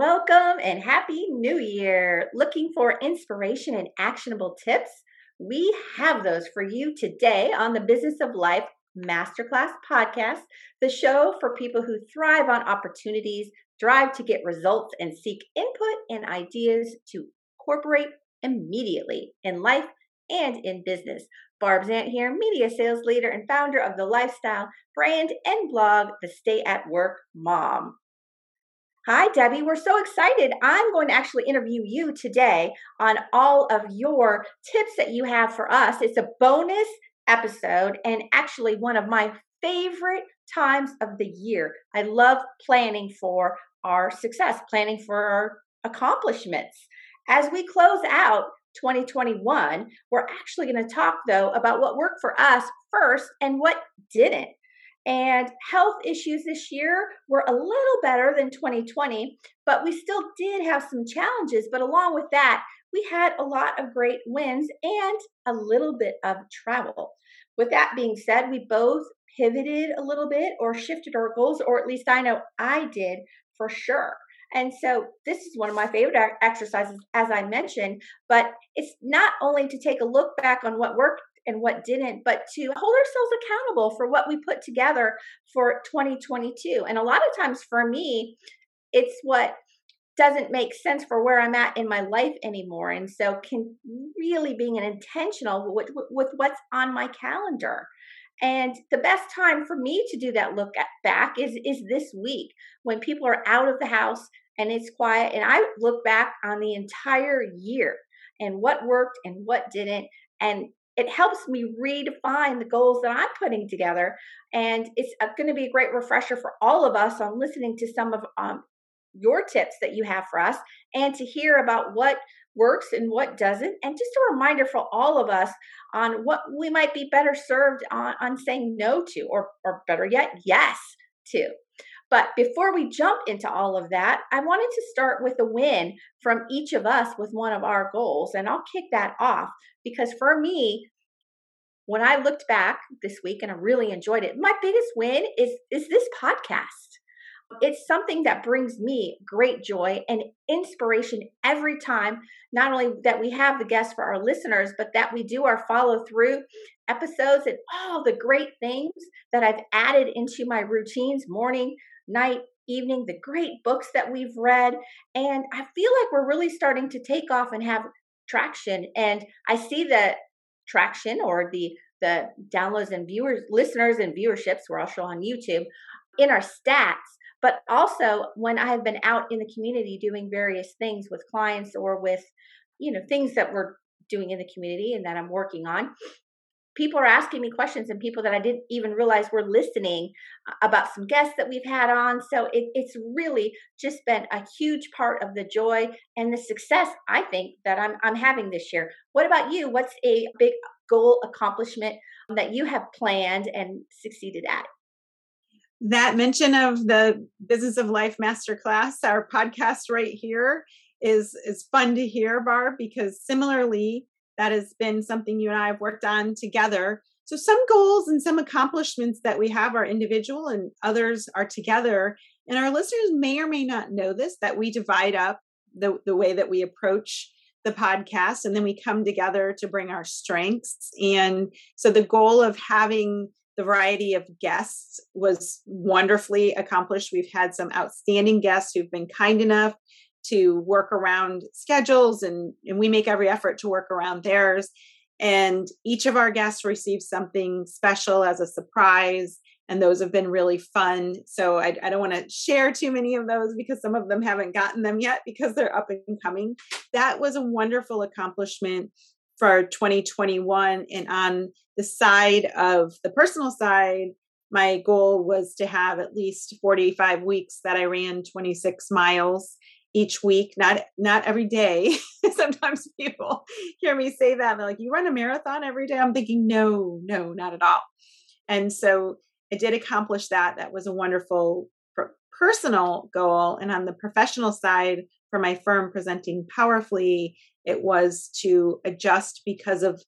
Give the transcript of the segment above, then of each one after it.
Welcome and happy new year. Looking for inspiration and actionable tips? We have those for you today on the Business of Life Masterclass podcast, the show for people who thrive on opportunities, drive to get results, and seek input and ideas to incorporate immediately in life and in business. Barb Zant here, media sales leader and founder of the lifestyle brand and blog, The Stay at Work Mom. Hi, Debbie. We're so excited. I'm going to actually interview you today on all of your tips that you have for us. It's a bonus episode and actually one of my favorite times of the year. I love planning for our success, planning for our accomplishments. As we close out 2021, we're actually going to talk though about what worked for us first and what didn't. And health issues this year were a little better than 2020, but we still did have some challenges. But along with that, we had a lot of great wins and a little bit of travel. With that being said, we both pivoted a little bit or shifted our goals, or at least I know I did for sure. And so this is one of my favorite exercises, as I mentioned, but it's not only to take a look back on what worked and what didn't, but to hold ourselves accountable for what we put together for 2022. And a lot of times for me, it's what doesn't make sense for where I'm at in my life anymore. And so can really being an intentional with, with what's on my calendar. And the best time for me to do that look back is is this week when people are out of the house and it's quiet and I look back on the entire year and what worked and what didn't and it helps me redefine the goals that I'm putting together. And it's going to be a great refresher for all of us on listening to some of um, your tips that you have for us and to hear about what works and what doesn't. And just a reminder for all of us on what we might be better served on, on saying no to, or, or better yet, yes to. But before we jump into all of that, I wanted to start with a win from each of us with one of our goals. And I'll kick that off because for me, when I looked back this week and I really enjoyed it, my biggest win is, is this podcast. It's something that brings me great joy and inspiration every time. Not only that we have the guests for our listeners, but that we do our follow through episodes and all the great things that I've added into my routines morning, night, evening, the great books that we've read. And I feel like we're really starting to take off and have traction. And I see the traction or the the downloads and viewers, listeners and viewerships, we're also on YouTube, in our stats. But also when I have been out in the community doing various things with clients or with, you know, things that we're doing in the community and that I'm working on, people are asking me questions and people that I didn't even realize were listening uh, about some guests that we've had on. So it, it's really just been a huge part of the joy and the success I think that I'm I'm having this year. What about you? What's a big goal accomplishment that you have planned and succeeded at? That mention of the Business of Life Masterclass, our podcast right here, is is fun to hear, Barb, because similarly that has been something you and I have worked on together. So some goals and some accomplishments that we have are individual and others are together. And our listeners may or may not know this that we divide up the, the way that we approach the podcast and then we come together to bring our strengths. And so the goal of having the variety of guests was wonderfully accomplished. We've had some outstanding guests who've been kind enough to work around schedules and, and we make every effort to work around theirs. And each of our guests receives something special as a surprise. And those have been really fun. So I, I don't want to share too many of those because some of them haven't gotten them yet because they're up and coming. That was a wonderful accomplishment for 2021. And on the side of the personal side, my goal was to have at least 45 weeks that I ran 26 miles each week not not every day sometimes people hear me say that they're like you run a marathon every day? I'm thinking no no not at all. And so i did accomplish that that was a wonderful personal goal and on the professional side for my firm presenting powerfully it was to adjust because of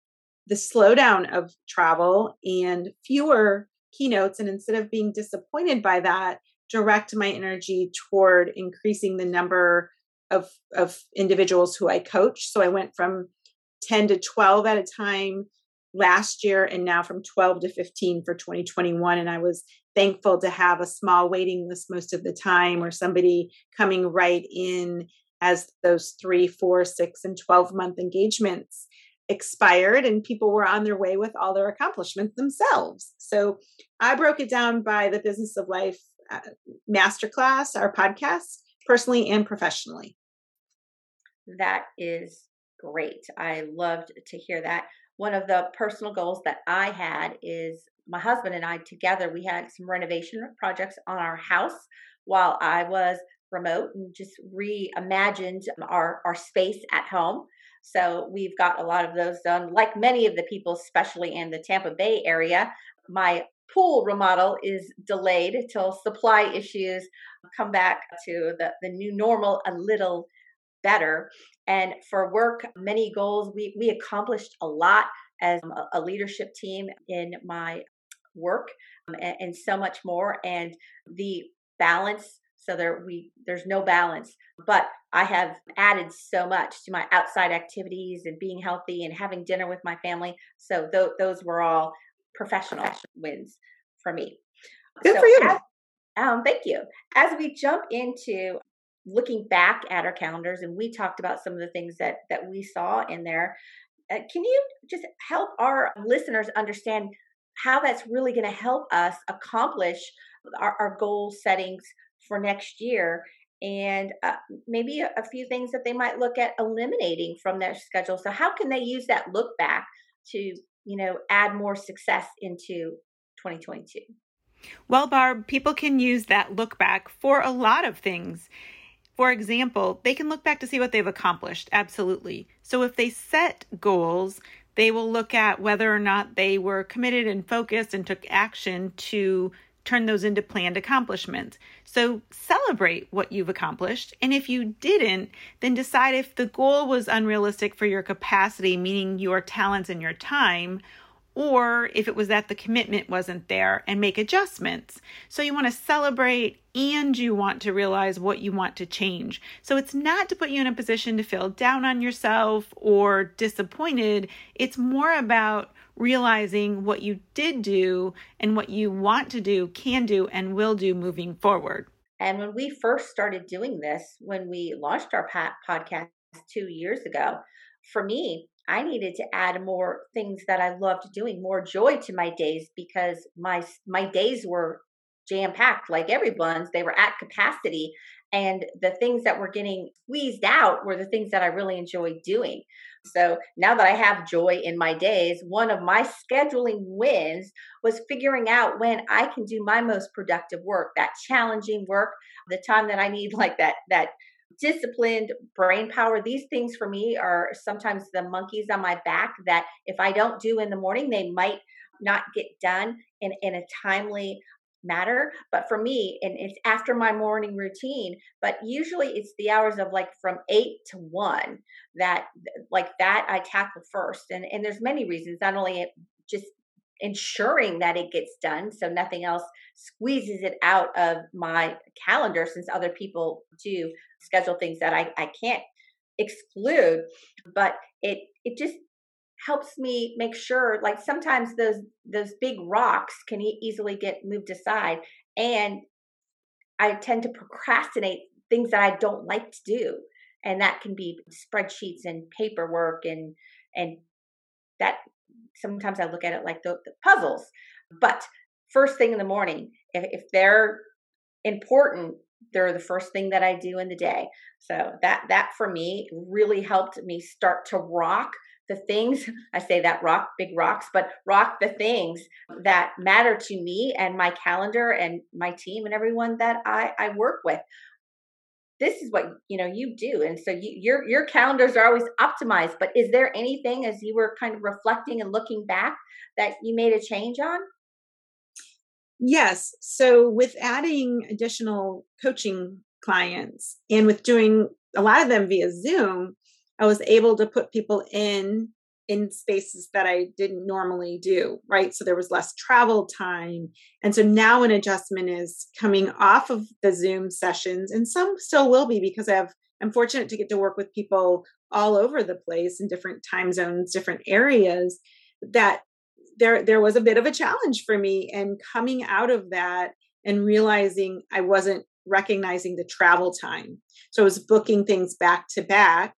the slowdown of travel and fewer keynotes and instead of being disappointed by that direct my energy toward increasing the number of of individuals who I coach. So I went from 10 to 12 at a time last year and now from 12 to 15 for 2021 and I was thankful to have a small waiting list most of the time or somebody coming right in as those three, four, six, and 12 month engagements expired and people were on their way with all their accomplishments themselves. So I broke it down by the Business of Life Uh, masterclass, our podcast, personally and professionally. That is great. I loved to hear that. One of the personal goals that I had is my husband and I together, we had some renovation projects on our house while I was remote and just reimagined our, our space at home. So we've got a lot of those done. Like many of the people, especially in the Tampa Bay area, my pool remodel is delayed till supply issues come back to the, the new normal a little better. And for work, many goals, we, we accomplished a lot as a, a leadership team in my work um, and, and so much more. And the balance so there we there's no balance but i have added so much to my outside activities and being healthy and having dinner with my family so th- those were all professional wins for me. Good so for you. as, um, thank you. As we jump into looking back at our calendars and we talked about some of the things that that we saw in there uh, can you just help our listeners understand how that's really going to help us accomplish our, our goal settings for next year? And uh, maybe a, a, few things that they might look at eliminating from their schedule. So how can they use that look back to you know add more success into 2022 well barb people can use that look back for a lot of things. For example they can look back to see what they've accomplished absolutely. So if they set goals they will look at whether or not they were committed and focused and took action to turn those into planned accomplishments. So celebrate what you've accomplished. And if you didn't, then decide if the goal was unrealistic for your capacity, meaning your talents and your time, or if it was that the commitment wasn't there and make adjustments. So you want to celebrate and you want to realize what you want to change. So it's not to put you in a position to feel down on yourself or disappointed. It's more about realizing what you did do and what you want to do, can do, and will do moving forward. And when we first started doing this, when we launched our podcast two years ago, for me, I needed to add more things that I loved doing, more joy to my days because my my days were jam packed like everyone's. They were at capacity, and the things that were getting squeezed out were the things that I really enjoyed doing. So now that I have joy in my days, one of my scheduling wins was figuring out when I can do my most productive work, that challenging work, the time that I need like that that disciplined brain power. These things for me are sometimes the monkeys on my back that if I don't do in the morning, they might not get done in, in a timely matter but for me and it's after my morning routine but usually it's the hours of like from 8 to 1 that like that I tackle first and and there's many reasons not only it just ensuring that it gets done so nothing else squeezes it out of my calendar since other people do schedule things that I, I can't exclude but it it just helps me make sure like sometimes those those big rocks can easily get moved aside and i tend to procrastinate things that i don't like to do and that can be spreadsheets and paperwork and and that sometimes i look at it like the, the puzzles. But first thing in the morning if, if they're important they're the first thing that i do in the day. So that that for me really helped me start to rock the things. I say that rock big rocks but rock the things that matter to me and my calendar and my team and everyone that i i work with. This is what you know you do and so you, your your calendars are always optimized but is there anything as you were kind of reflecting and looking back that you made a change on yes so with adding additional coaching clients and with doing a lot of them via zoom I was able to put people in in spaces that I didn't normally do, right? So there was less travel time. And so now an adjustment is coming off of the Zoom sessions, and some still will be because I have, I'm fortunate to get to work with people all over the place in different time zones, different areas that there there was a bit of a challenge for me and coming out of that and realizing I wasn't recognizing the travel time. So I was booking things back to back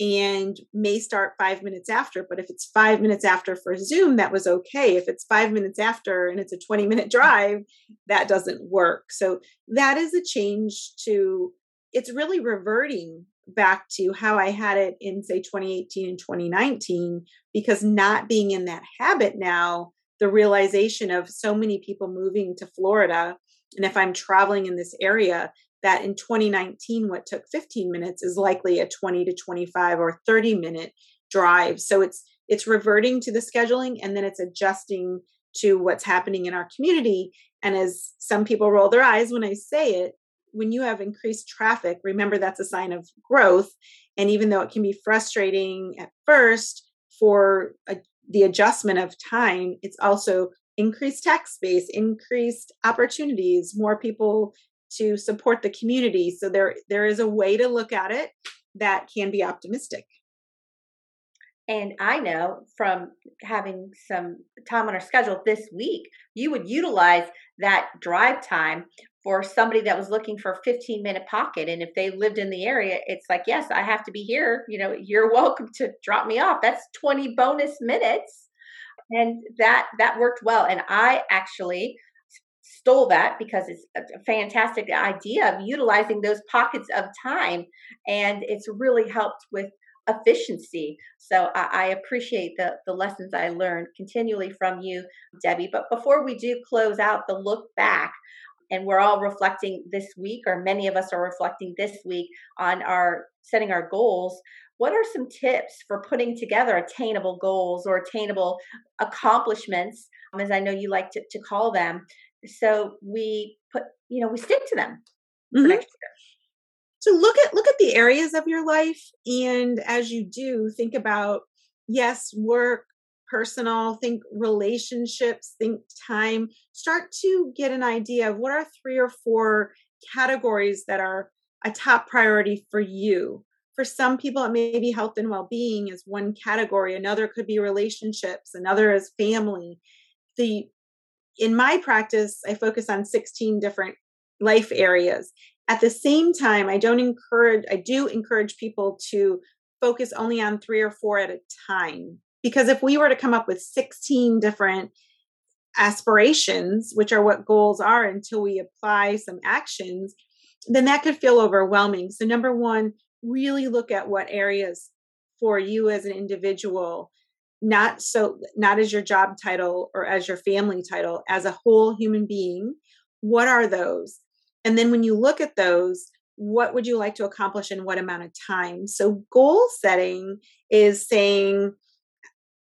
and may start five minutes after. But if it's five minutes after for Zoom, that was okay. If it's five minutes after and it's a 20 minute mm. drive, that doesn't work. So that is a change to, it's really reverting back to how I had it in, say, 2018 and 2019, because not being in that habit now, the realization of so many people moving to Florida. And if I'm traveling in this area, that in 2019 what took 15 minutes is likely a 20 to 25 or 30 minute drive so it's it's reverting to the scheduling and then it's adjusting to what's happening in our community and as some people roll their eyes when i say it when you have increased traffic remember that's a sign of growth and even though it can be frustrating at first for a, the adjustment of time it's also increased tax space increased opportunities more people to support the community. So there there is a way to look at it that can be optimistic. And I know from having some time on our schedule this week, you would utilize that drive time for somebody that was looking for a 15 minute pocket. And if they lived in the area, it's like, yes, I have to be here. You know, you're welcome to drop me off. That's 20 bonus minutes. And that that worked well. And I actually stole that because it's a fantastic idea of utilizing those pockets of time and it's really helped with efficiency so I, I, appreciate the the lessons i learned continually from you debbie but before we do close out the look back and we're all reflecting this week or many of us are reflecting this week on our setting our goals what are some tips for putting together attainable goals or attainable accomplishments as i know you like to, to call them so we put you know we stick to them mm-hmm. so look at look at the areas of your life and as you do think about yes work personal think relationships think time start to get an idea of what are three or four categories that are a top priority for you for some people it may be health and well-being is one category another could be relationships another is family the in my practice, I focus on 16 different life areas. At the same time, I don't encourage, I do encourage people to focus only on three or four at a time. Because if we were to come up with 16 different aspirations, which are what goals are until we apply some actions, then that could feel overwhelming. So, number one, really look at what areas for you as an individual not so not as your job title or as your family title as a whole human being what are those and then when you look at those what would you like to accomplish in what amount of time so goal setting is saying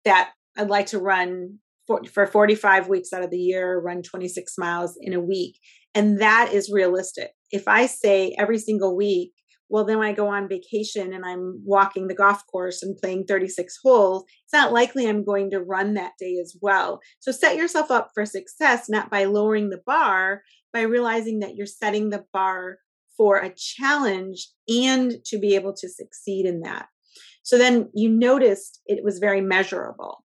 that i'd like to run for, for 45 weeks out of the year run 26 miles in a week. And that is realistic. If i say every single week well then when i go on vacation and i'm walking the golf course and playing 36 holes it's not likely i'm going to run that day as well. So set yourself up for success not by lowering the bar by realizing that you're setting the bar for a challenge and to be able to succeed in that so then you noticed it was very measurable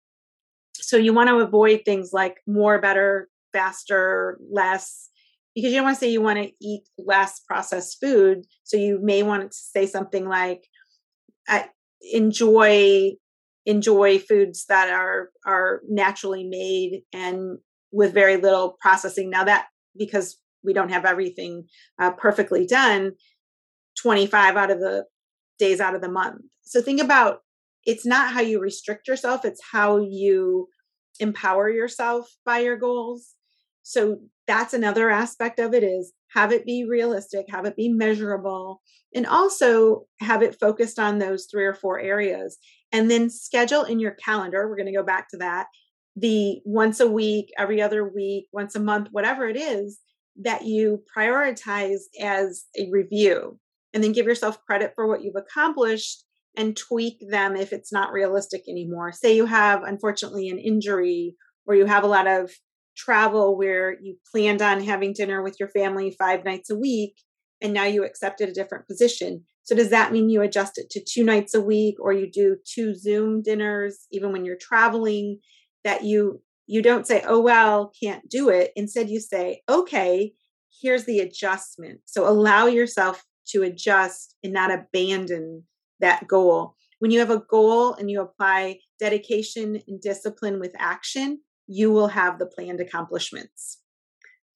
so you want to avoid things like more better faster less because you don't want to say you want to eat less processed food. So you may want to say something like, I enjoy enjoy foods that are are naturally made and with very little processing. Now that because we don't have everything uh, perfectly done, 25 out of the days out of the month. So think about it's not how you restrict yourself, it's how you empower yourself by your goals. So that's another aspect of it is have it be realistic, have it be measurable, and also have it focused on those three or four areas. And then schedule in your calendar, we're going to go back to that, the once a week, every other week, once a month, whatever it is that you prioritize as a review. And then give yourself credit for what you've accomplished and tweak them if it's not realistic anymore. Say you have, unfortunately, an injury or you have a lot of travel where you planned on having dinner with your family five nights a week and now you accepted a different position. So does that mean you adjust it to two nights a week or you do two Zoom dinners even when you're traveling that you you don't say, "Oh well, can't do it." Instead you say, "Okay, here's the adjustment." So allow yourself to adjust and not abandon that goal. When you have a goal and you apply dedication and discipline with action, you will have the planned accomplishments.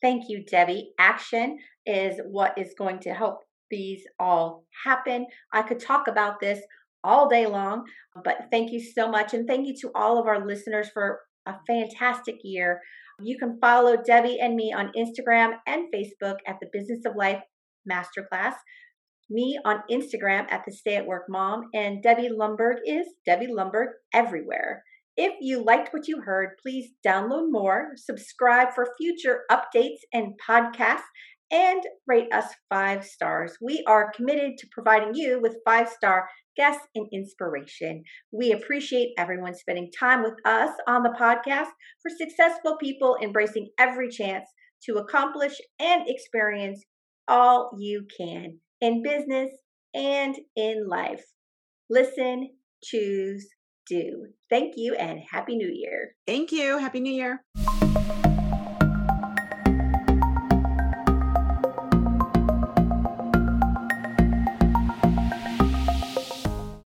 Thank you, Debbie. Action is what is going to help these all happen. I could talk about this all day long, but thank you so much. And thank you to all of our listeners for a fantastic year. You can follow Debbie and me on Instagram and Facebook at the Business of Life Masterclass. Me on Instagram at the Stay at Work Mom, and Debbie Lundberg is Debbie Lundberg everywhere. If you liked what you heard, please download more, subscribe for future updates and podcasts, and rate us five stars. We are committed to providing you with five star guests and inspiration. We appreciate everyone spending time with us on the podcast for successful people embracing every chance to accomplish and experience all you can in business and in life. Listen, choose, do. Thank you and Happy New Year. Thank you. Happy New Year.